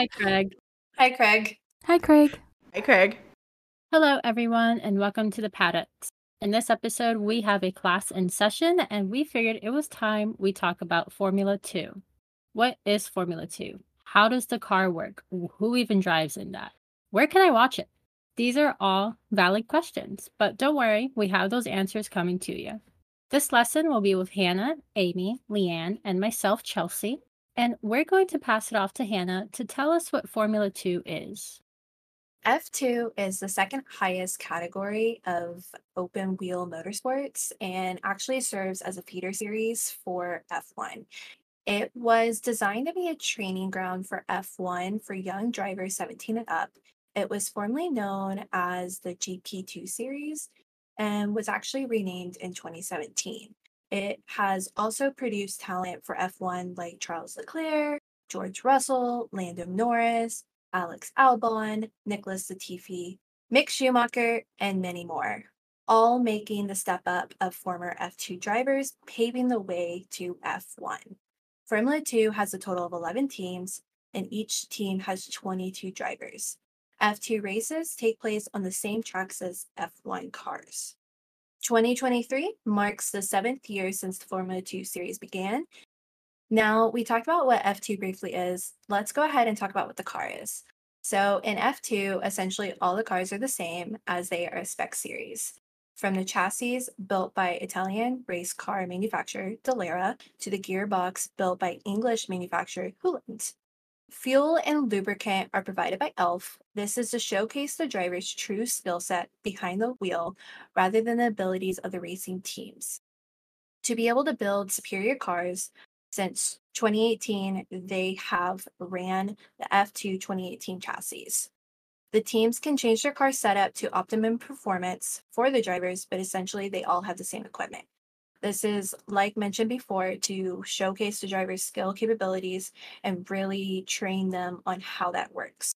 Hi, Craig. Hi, Craig. Hi, Craig. Hi, Craig. Hello, everyone, and welcome to the Paddocks. In this episode, we have a class in session, and we figured it was time we talk about Formula 2. What is Formula 2? How does the car work? Who even drives in that? Where can I watch it? These are all valid questions, but don't worry, we have those answers coming to you. This lesson will be with Hanna, Amy, LeAnne, and myself, Chelsea, and we're going to pass it off to Hanna to tell us what Formula 2 is. F2 is the second highest category of open wheel motorsports and actually serves as a feeder series for F1. It was designed to be a training ground for F1 for young drivers 17 and up. It was formerly known as the GP2 series and was actually renamed in 2017. It has also produced talent for F1 like Charles Leclerc, George Russell, Lando Norris, Alex Albon, Nicholas Latifi, Mick Schumacher, and many more, all making the step up of former F2 drivers, paving the way to F1. Formula 2 has a total of 11 teams, and each team has 22 drivers. F2 races take place on the same tracks as F1 cars. 2023 marks the seventh year since the Formula 2 series began. Now, we talked about what F2 briefly is. Let's go ahead and talk about what the car is. So, in F2, essentially all the cars are the same as they are a spec series. From the chassis built by Italian race car manufacturer Dallara to the gearbox built by English manufacturer Hewland. Fuel and lubricant are provided by ELF. This is to showcase the driver's true skill set behind the wheel rather than the abilities of the racing teams. To be able to build superior cars, since 2018, they have ran the F2 2018 chassis. The teams can change their car setup to optimum performance for the drivers, but essentially they all have the same equipment. This is, like mentioned before, to showcase the driver's skill capabilities and really train them on how that works.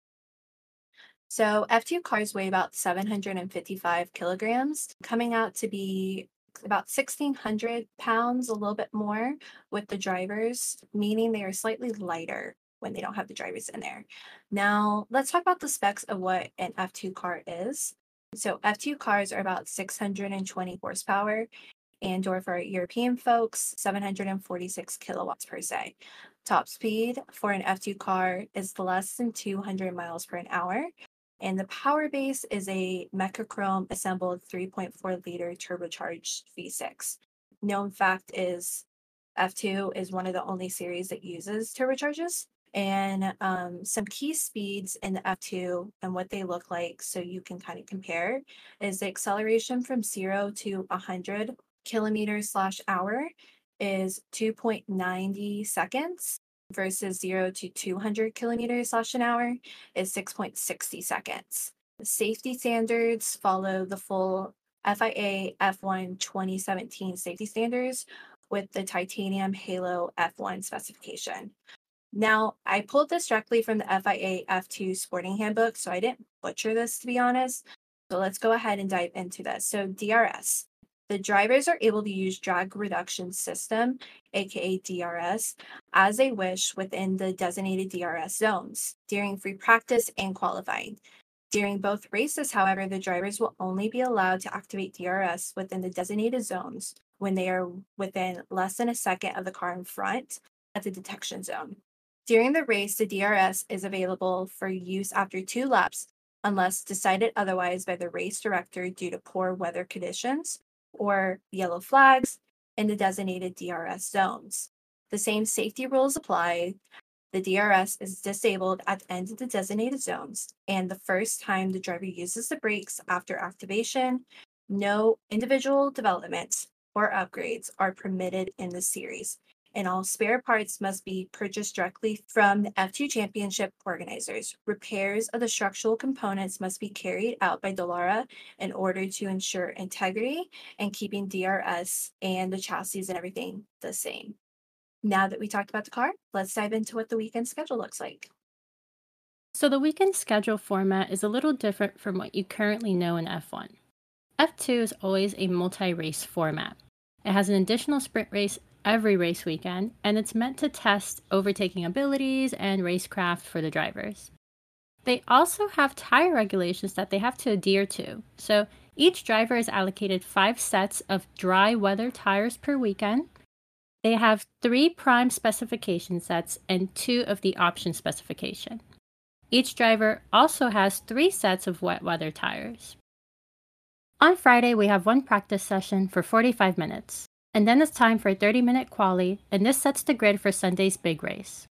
So, F2 cars weigh about 755 kilograms, coming out to be about 1600 pounds, a little bit more with the drivers, meaning they are slightly lighter when they don't have the drivers in there. Now, let's talk about the specs of what an F2 car is. So, F2 cars are about 620 horsepower and or for European folks, 746 kilowatts per se. Top speed for an F2 car is less than 200 miles per an hour. And the power base is a Mecachrome assembled 3.4 liter turbocharged V6. Known fact is F2 is one of the only series that uses turbocharges. And um, some key speeds in the F2 and what they look like, so you can kind of compare, is the acceleration from zero to 100 kilometers slash hour is 2.90 seconds versus 0 to 200 kilometers slash an hour is 6.60 seconds. Safety standards follow the full FIA F1 2017 safety standards with the titanium halo F1 specification. Now, I pulled this directly from the FIA F2 sporting handbook, so I didn't butcher this to be honest. So let's go ahead and dive into this. So, DRS the drivers are able to use drag reduction system, aka DRS, as they wish within the designated DRS zones during free practice and qualifying. During both races, however, the drivers will only be allowed to activate DRS within the designated zones when they are within less than a second of the car in front at the detection zone. During the race, the DRS is available for use after two laps unless decided otherwise by the race director due to poor weather conditions or yellow flags in the designated DRS zones. The same safety rules apply. The DRS is disabled at the end of the designated zones, and the first time the driver uses the brakes after activation, no individual developments or upgrades are permitted in the series, and all spare parts must be purchased directly from the F2 Championship organizers. Repairs of the structural components must be carried out by Dallara in order to ensure integrity and keeping DRS and the chassis and everything the same. Now that we talked about the car, let's dive into what the weekend schedule looks like. So, the weekend schedule format is a little different from what you currently know in F1. F2 is always a multi race format. It has an additional sprint race every race weekend, and it's meant to test overtaking abilities and racecraft for the drivers. They also have tire regulations that they have to adhere to. So each driver is allocated five sets of dry weather tires per weekend. They have three prime specification sets and two of the option specification. Each driver also has three sets of wet weather tires. On Friday, we have one practice session for 45 minutes, and then it's time for a 30 minute quali, and this sets the grid for Sunday's big race.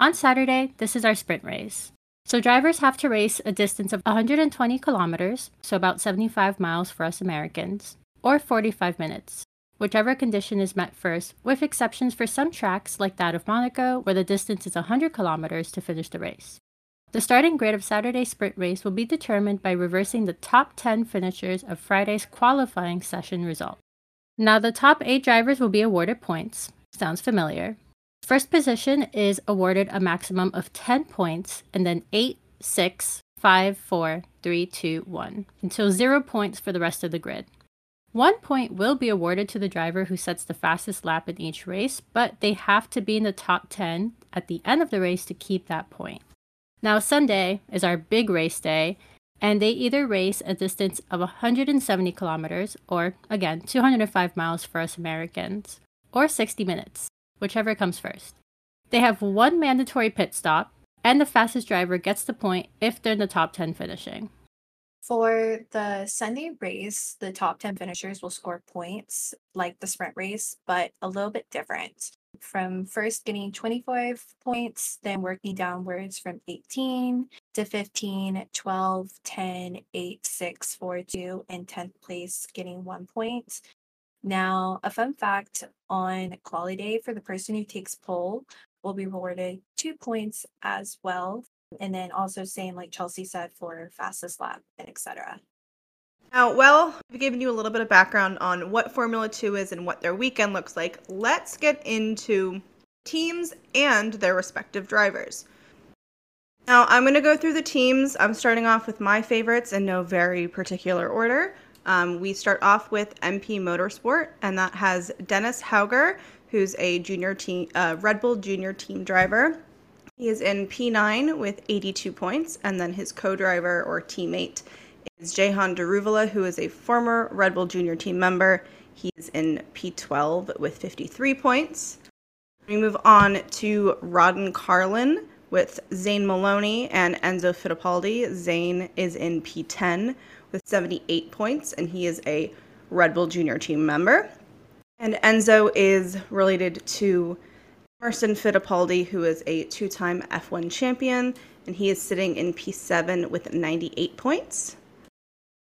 On Saturday, this is our sprint race. So drivers have to race a distance of 120 kilometers, so about 75 miles for us Americans, or 45 minutes, whichever condition is met first, with exceptions for some tracks like that of Monaco, where the distance is 100 kilometers to finish the race. The starting grid of Saturday's sprint race will be determined by reversing the top 10 finishers of Friday's qualifying session result. Now, the top 8 drivers will be awarded points. Sounds familiar. First position is awarded a maximum of 10 points, and then 8, 6, 5, 4, 3, 2, 1, until 0 points for the rest of the grid. One point will be awarded to the driver who sets the fastest lap in each race, but they have to be in the top 10 at the end of the race to keep that point. Now, Sunday is our big race day, and they either race a distance of 170 kilometers, or again, 205 miles for us Americans, or 60 minutes whichever comes first. They have one mandatory pit stop, and the fastest driver gets the point if they're in the top 10 finishing. For the Sunday race, the top 10 finishers will score points like the sprint race, but a little bit different. From first getting 25 points, then working downwards from 18 to 15, 12, 10, 8, 6, 4, 2, and 10th place getting one point. Now, a fun fact on quality day for the person who takes pole will be rewarded two points as well. And then also same like Chelsea said for fastest lap and etc. Now, well, I've given you a little bit of background on what Formula 2 is and what their weekend looks like. Let's get into teams and their respective drivers. Now, I'm going to go through the teams. I'm starting off with my favorites in no very particular order. Um, we start off with MP Motorsport, and that has Dennis Hauger, who's a junior team, uh, Red Bull junior team driver. He is in P9 with 82 points, and then his co-driver or teammate is Jehan Daruvala, who is a former Red Bull junior team member. He's in P12 with 53 points. We move on to Rodin Carlin with Zane Maloney and Enzo Fittipaldi. Zane is in P10 with 78 points, and he is a Red Bull Junior team member. And Enzo is related to Emerson Fittipaldi, who is a two time F1 champion, and he is sitting in P7 with 98 points.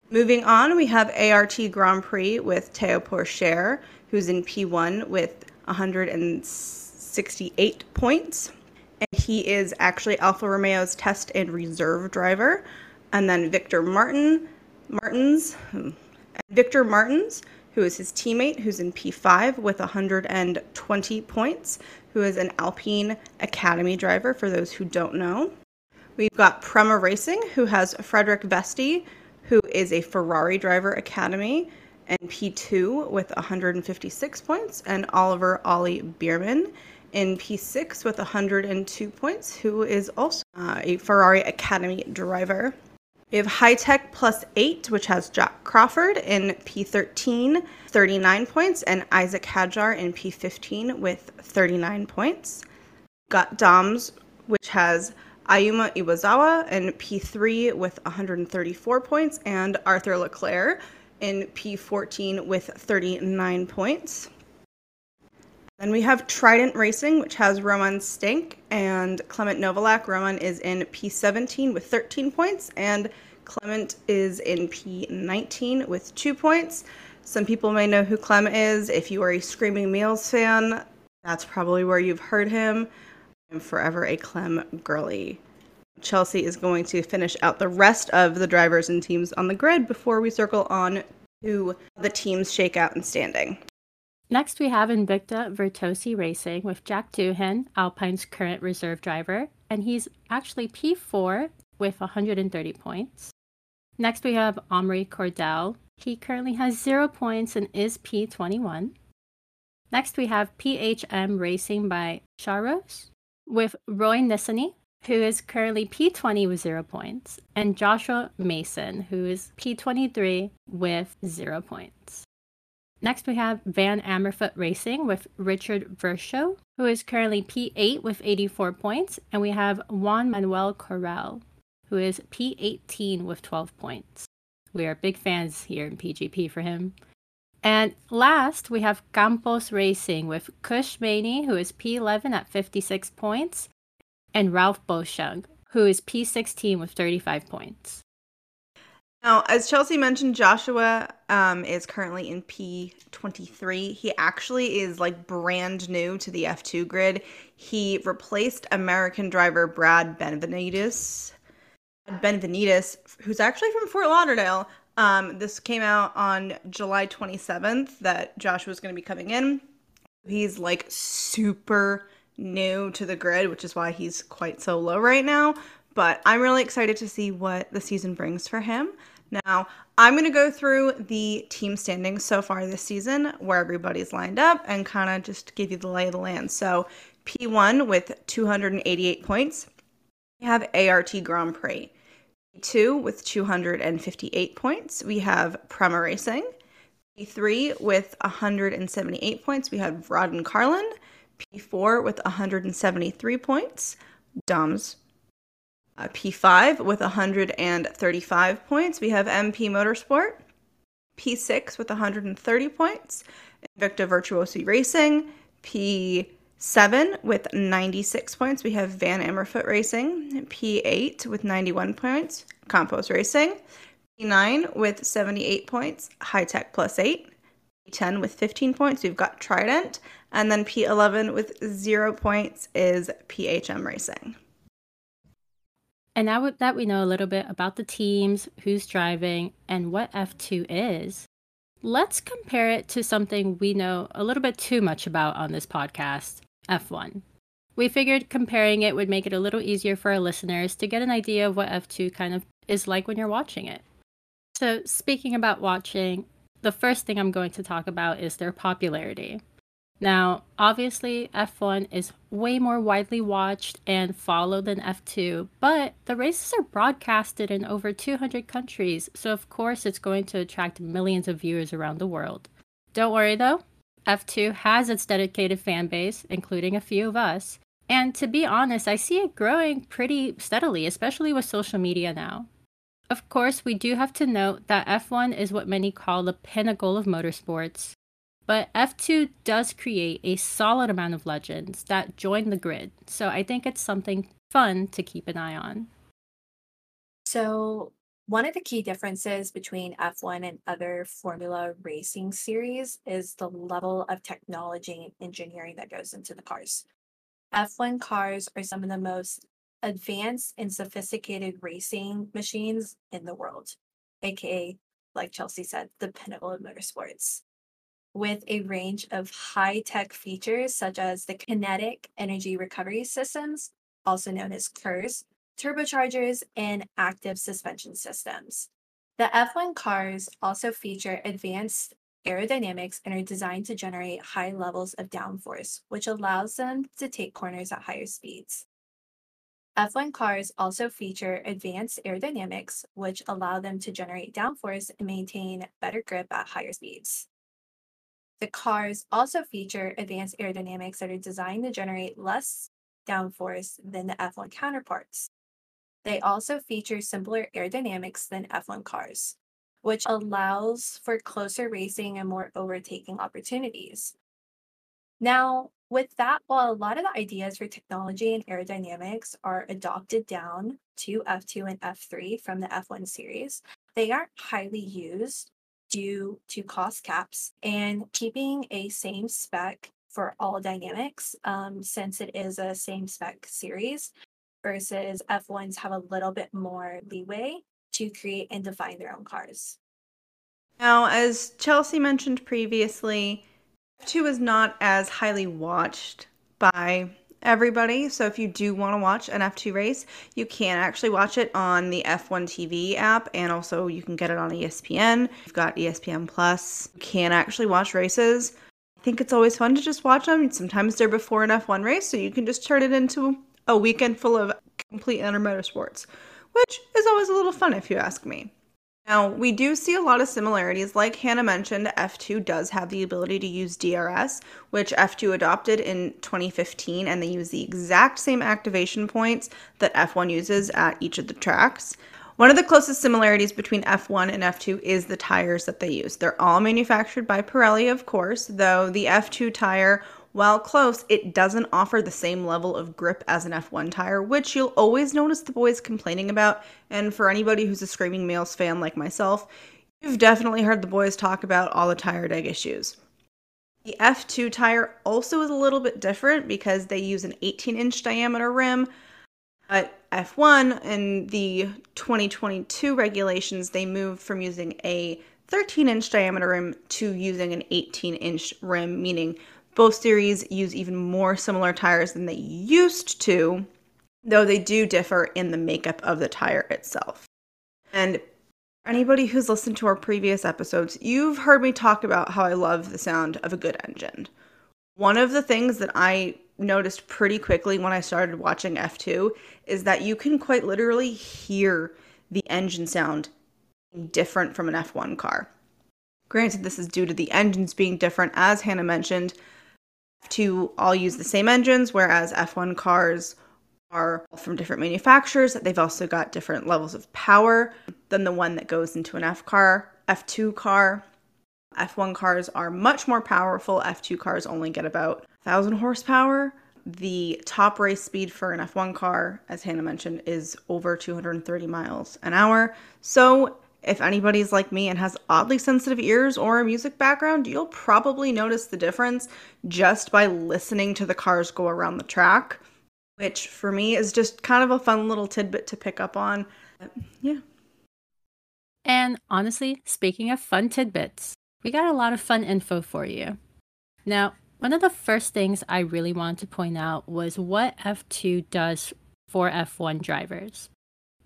Moving on, we have ART Grand Prix with Théo Pourchaire, who's in P1 with 168 points. And he is actually Alfa Romeo's test and reserve driver. And then Victor Martin Martins, hmm, Victor Martins, who is his teammate, who's in P5 with 120 points, who is an Alpine Academy driver, for those who don't know. We've got Prema Racing, who has Frederik Vesti, who is a Ferrari driver academy, and P2 with 156 points, and Oliver Ollie Bearman in P6 with 102 points, who is also uh, a Ferrari Academy driver. We have High Tech plus 8, which has Jack Crawford in P13, 39 points, and Isack Hadjar in P15 with 39 points. Got DAMS, which has Ayumu Iwasa in P3 with 134 points, and Arthur Leclerc in P14 with 39 points. Then we have Trident Racing, which has Roman Staněk and Clement Novalak. Roman is in P17 with 13 points, and Clement is in P19 with two points. Some people may know who Clem is. If you are a Screaming Meals fan, that's probably where you've heard him. I'm forever a Clem girly. Chelsea is going to finish out the rest of the drivers and teams on the grid before we circle on to the teams shakeout and standing. Next, we have Invicta Virtuosi Racing with Jack Doohan, Alpine's current reserve driver, and he's actually P4 with 130 points. Next, we have Amaury Cordeel. He currently has zero points and is P21. Next, we have PHM Racing by Charouz with Roy Nissany, who is currently P20 with zero points, and Joshua Mason, who is P23 with zero points. Next, we have Van Amersfoort Racing with Richard Verschoor, who is currently P8 with 84 points, and we have Juan Manuel Correa, who is P18 with 12 points. We are big fans here in PGP for him. And last, we have Campos Racing with Kush Maini, who is P11 at 56 points, and Ralph Boschung, who is P16 with 35 points. Now, as Chelsea mentioned, Joshua um, is currently in P23. He actually is like brand new to the F2 grid. He replaced American driver Brad Benavides. Benavides, who's actually from Fort Lauderdale. Um, this came out on July 27th that Joshua was going to be coming in. He's like super new to the grid, which is why he's quite so low right now. But I'm really excited to see what the season brings for him. Now, I'm going to go through the team standings so far this season, where everybody's lined up, and kind of just give you the lay of the land. So, P1 with 288 points, we have ART Grand Prix. P2 with 258 points, we have Prema Racing. P3 with 178 points, we have Rodin Carlin. P4 with 173 points, DAMS. Uh, P5 with 135 points, we have MP Motorsport. P6 with 130 points, Invicta Virtuosi Racing. P7 with 96 points, we have Van Amersfoort Racing. P8 with 91 points, Campos Racing. P9 with 78 points, Hitech Pulse-Eight. P10 with 15 points, we've got Trident. And then P11 with zero points is PHM Racing. And now that we know a little bit about the teams, who's driving, and what F2 is, let's compare it to something we know a little bit too much about on this podcast F1. We figured comparing it would make it a little easier for our listeners to get an idea of what F2 kind of is like when you're watching it. So, speaking about watching, the first thing I'm going to talk about is their popularity. Now, obviously, F1 is way more widely watched and followed than F2, but the races are broadcasted in over 200 countries, so of course it's going to attract millions of viewers around the world. Don't worry though, F2 has its dedicated fan base, including a few of us, and to be honest, I see it growing pretty steadily, especially with social media now. Of course, we do have to note that F1 is what many call the pinnacle of motorsports, but F2 does create a solid amount of legends that join the grid, so I think it's something fun to keep an eye on. So, one of the key differences between F1 and other Formula racing series is the level of technology and engineering that goes into the cars. F1 cars are some of the most advanced and sophisticated racing machines in the world, aka, like Chelsea said, the pinnacle of motorsports with a range of high tech features such as the kinetic energy recovery systems, also known as KERS, turbochargers, and active suspension systems. The F1 cars also feature advanced aerodynamics and are designed to generate high levels of downforce, which allows them to take corners at higher speeds. F1 cars also feature advanced aerodynamics, which allow them to generate downforce and maintain better grip at higher speeds. The cars also feature advanced aerodynamics that are designed to generate less downforce than the F1 counterparts. They also feature simpler aerodynamics than F1 cars, which allows for closer racing and more overtaking opportunities. Now, with that, while a lot of the ideas for technology and aerodynamics are adopted down to F2 and F3 from the F1 series, they aren't highly used due to cost caps and keeping a same spec for all dynamics um, since it is a same spec series versus F1s have a little bit more leeway to create and define their own cars. Now, as Chelsea mentioned previously, F2 is not as highly watched by everybody. So if you do want to watch an F2 race, you can actually watch it on the F1 TV app and also you can get it on ESPN. You've got ESPN Plus. You can actually watch races. I think it's always fun to just watch them. Sometimes they're before an F1 race, so you can just turn it into a weekend full of complete inner motorsports, which is always a little fun if you ask me. Now, we do see a lot of similarities. Like Hanna mentioned, F2 does have the ability to use DRS, which F2 adopted in 2015, and they use the exact same activation points that F1 uses at each of the tracks. One of the closest similarities between F1 and F2 is the tires that they use. They're all manufactured by Pirelli, of course, though the F2 tire while close, it doesn't offer the same level of grip as an F1 tire, which you'll always notice the boys complaining about. And for anybody who's a Screaming Males fan like myself, you've definitely heard the boys talk about all the tire deg issues. The F2 tire also is a little bit different because they use an 18 inch diameter rim. But F1 in the 2022 regulations, they moved from using a 13 inch diameter rim to using an 18 inch rim, meaning both series use even more similar tires than they used to, though they do differ in the makeup of the tire itself. And anybody who's listened to our previous episodes, you've heard me talk about how I love the sound of a good engine. One of the things that I noticed pretty quickly when I started watching F2 is that you can quite literally hear the engine sound different from an F1 car. Granted, this is due to the engines being different, as Hanna mentioned, to all use the same engines, whereas F1 cars are from different manufacturers. They've also got different levels of power than the one that goes into an F car, F2 car. F1 cars are much more powerful. F2 cars only get about 1,000 horsepower. The top race speed for an F1 car, as Hanna mentioned, is over 230 miles an hour. So if anybody's like me and has oddly sensitive ears or a music background, you'll probably notice the difference just by listening to the cars go around the track, which for me is just kind of a fun little tidbit to pick up on. Yeah. And honestly, speaking of fun tidbits, we got a lot of fun info for you. Now, one of the first things I really wanted to point out was what F2 does for F1 drivers.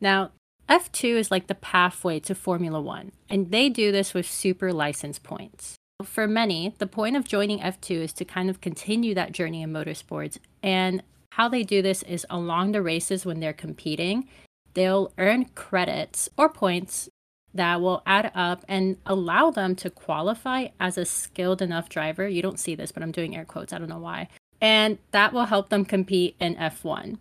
Now, F2 is like the pathway to Formula One, and they do this with super license points. For many, the point of joining F2 is to kind of continue that journey in motorsports. And how they do this is along the races when they're competing, they'll earn credits or points that will add up and allow them to qualify as a skilled enough driver. You don't see this, but I'm doing air quotes. I don't know why. And that will help them compete in F1.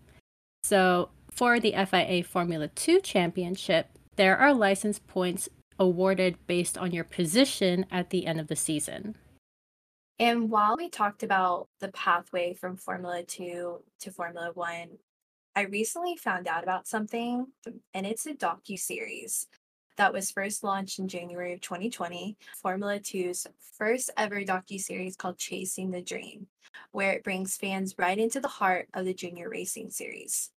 So for the FIA Formula 2 Championship, there are license points awarded based on your position at the end of the season. And while we talked about the pathway from Formula 2 to Formula 1, I recently found out about something, and it's a docu series that was first launched in January of 2020, Formula 2's first ever docu series called Chasing the Dream, where it brings fans right into the heart of the junior racing series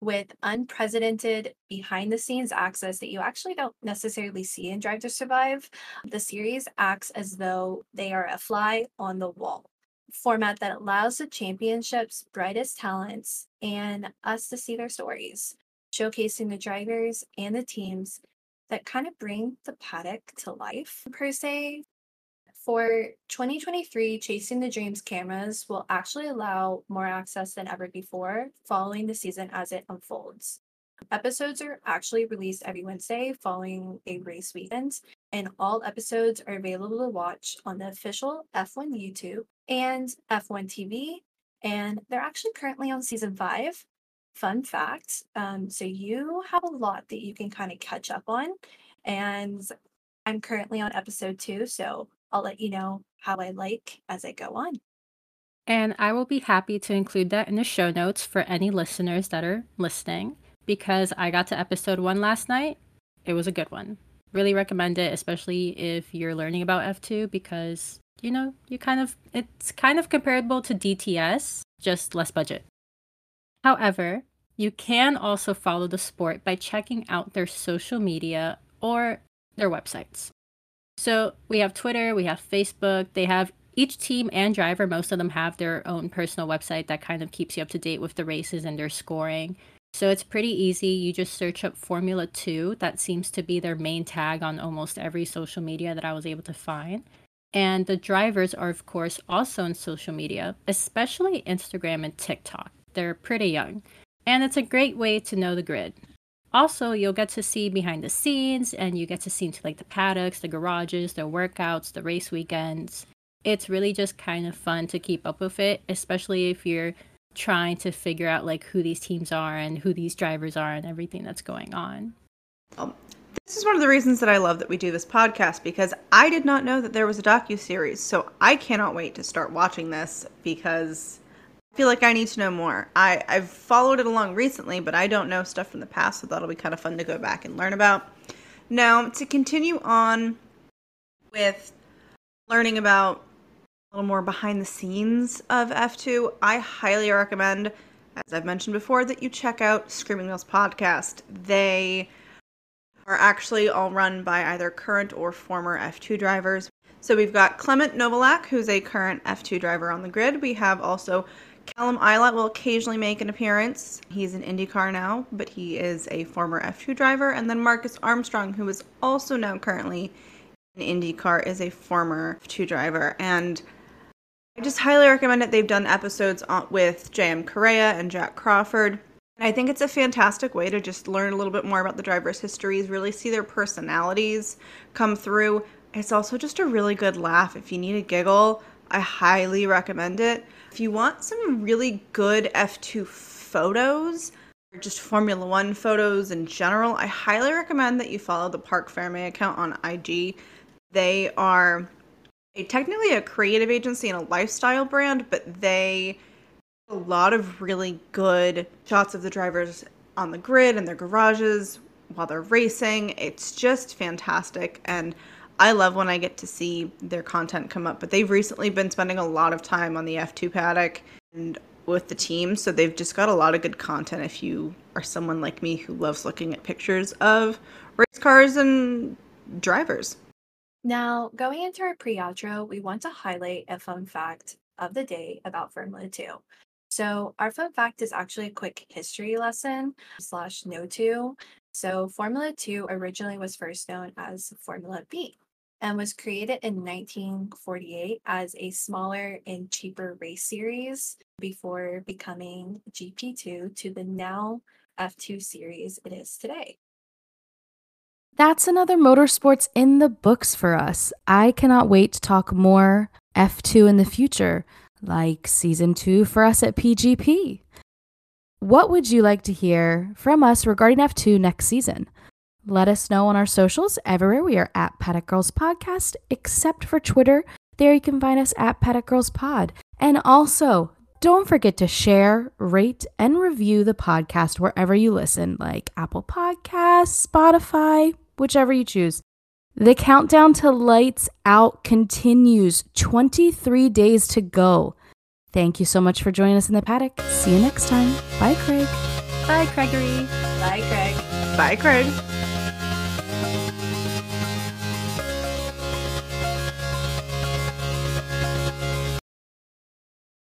with unprecedented behind the scenes access that you actually don't necessarily see in Drive to Survive. The series acts as though they are a fly on the wall format that allows the championship's brightest talents and us to see their stories, showcasing the drivers and the teams that kind of bring the paddock to life, per se, for 2023, Chasing the Dreams cameras will actually allow more access than ever before following the season as it unfolds. Episodes are actually released every Wednesday following a race weekend, and all episodes are available to watch on the official F1 YouTube and F1 TV. And they're actually currently on season five. Fun fact. Um, so you have a lot that you can kind of catch up on. And I'm currently on episode two, so I'll let you know how I like as I go on. And I will be happy to include that in the show notes for any listeners that are listening because I got to episode one last night. It was a good one. Really recommend it, especially if you're learning about F2 because, you know, you kind of, it's kind of comparable to DTS, just less budget. However, you can also follow the sport by checking out their social media or their websites. So we have Twitter, we have Facebook. They have each team and driver, most of them have their own personal website that kind of keeps you up to date with the races and their scoring. So it's pretty easy. You just search up Formula 2. That seems to be their main tag on almost every social media that I was able to find. And the drivers are, of course, also on social media, especially Instagram and TikTok. They're pretty young. And it's a great way to know the grid. Also, you'll get to see behind the scenes and you get to see into like the paddocks, the garages, the workouts, the race weekends. It's really just kind of fun to keep up with it, especially if you're trying to figure out like who these teams are and who these drivers are and everything that's going on. Um, this is one of the reasons that I love that we do this podcast because I did not know that there was a docu series. So I cannot wait to start watching this because I feel like I need to know more. I, I've followed it along recently, but I don't know stuff from the past, so that'll be kind of fun to go back and learn about. Now, to continue on with learning about a little more behind the scenes of F2, I highly recommend, as I've mentioned before, that you check out Screaming Wheels podcast. They are actually all run by either current or former F2 drivers. So we've got Clement Novalak, who's a current F2 driver on the grid. We have also Callum Ilott will occasionally make an appearance. He's an IndyCar now, but he is a former F2 driver. And then Marcus Armstrong, who is also now currently in IndyCar, is a former F2 driver. And I just highly recommend it. They've done episodes with JM Correa and Jack Crawford. And I think it's a fantastic way to just learn a little bit more about the drivers' histories, really see their personalities come through. It's also just a really good laugh. If you need a giggle, I highly recommend it. If you want some really good F2 photos, or just Formula One photos in general, I highly recommend that you follow the Park Ferme account on IG. They are a, technically a creative agency and a lifestyle brand, but they a lot of really good shots of the drivers on the grid and their garages while they're racing. It's just fantastic and I love when I get to see their content come up. But they've recently been spending a lot of time on the F2 paddock and with the team, so they've just got a lot of good content if you are someone like me who loves looking at pictures of race cars and drivers. Now, going into our pre outro, we want to highlight a fun fact of the day about Formula 2. So, our fun fact is actually a quick history lesson slash no to. So, Formula 2 originally was first known as Formula B and was created in 1948 as a smaller and cheaper race series before becoming GP2 to the now F2 series it is today. That's another motorsports in the books for us. I cannot wait to talk more F2 in the future, like season two for us at PGP. What would you like to hear from us regarding F2 next season? Let us know on our socials. Everywhere we are at Paddock Girls Podcast, except for Twitter. There you can find us at Paddock Girls Pod. And also, don't forget to share, rate, and review the podcast wherever you listen, like Apple Podcasts, Spotify, whichever you choose. The countdown to lights out continues 23 days to go. Thank you so much for joining us in the paddock. See you next time. Bye, Craig. Bye, Gregory. Bye, Craig. Bye, Craig.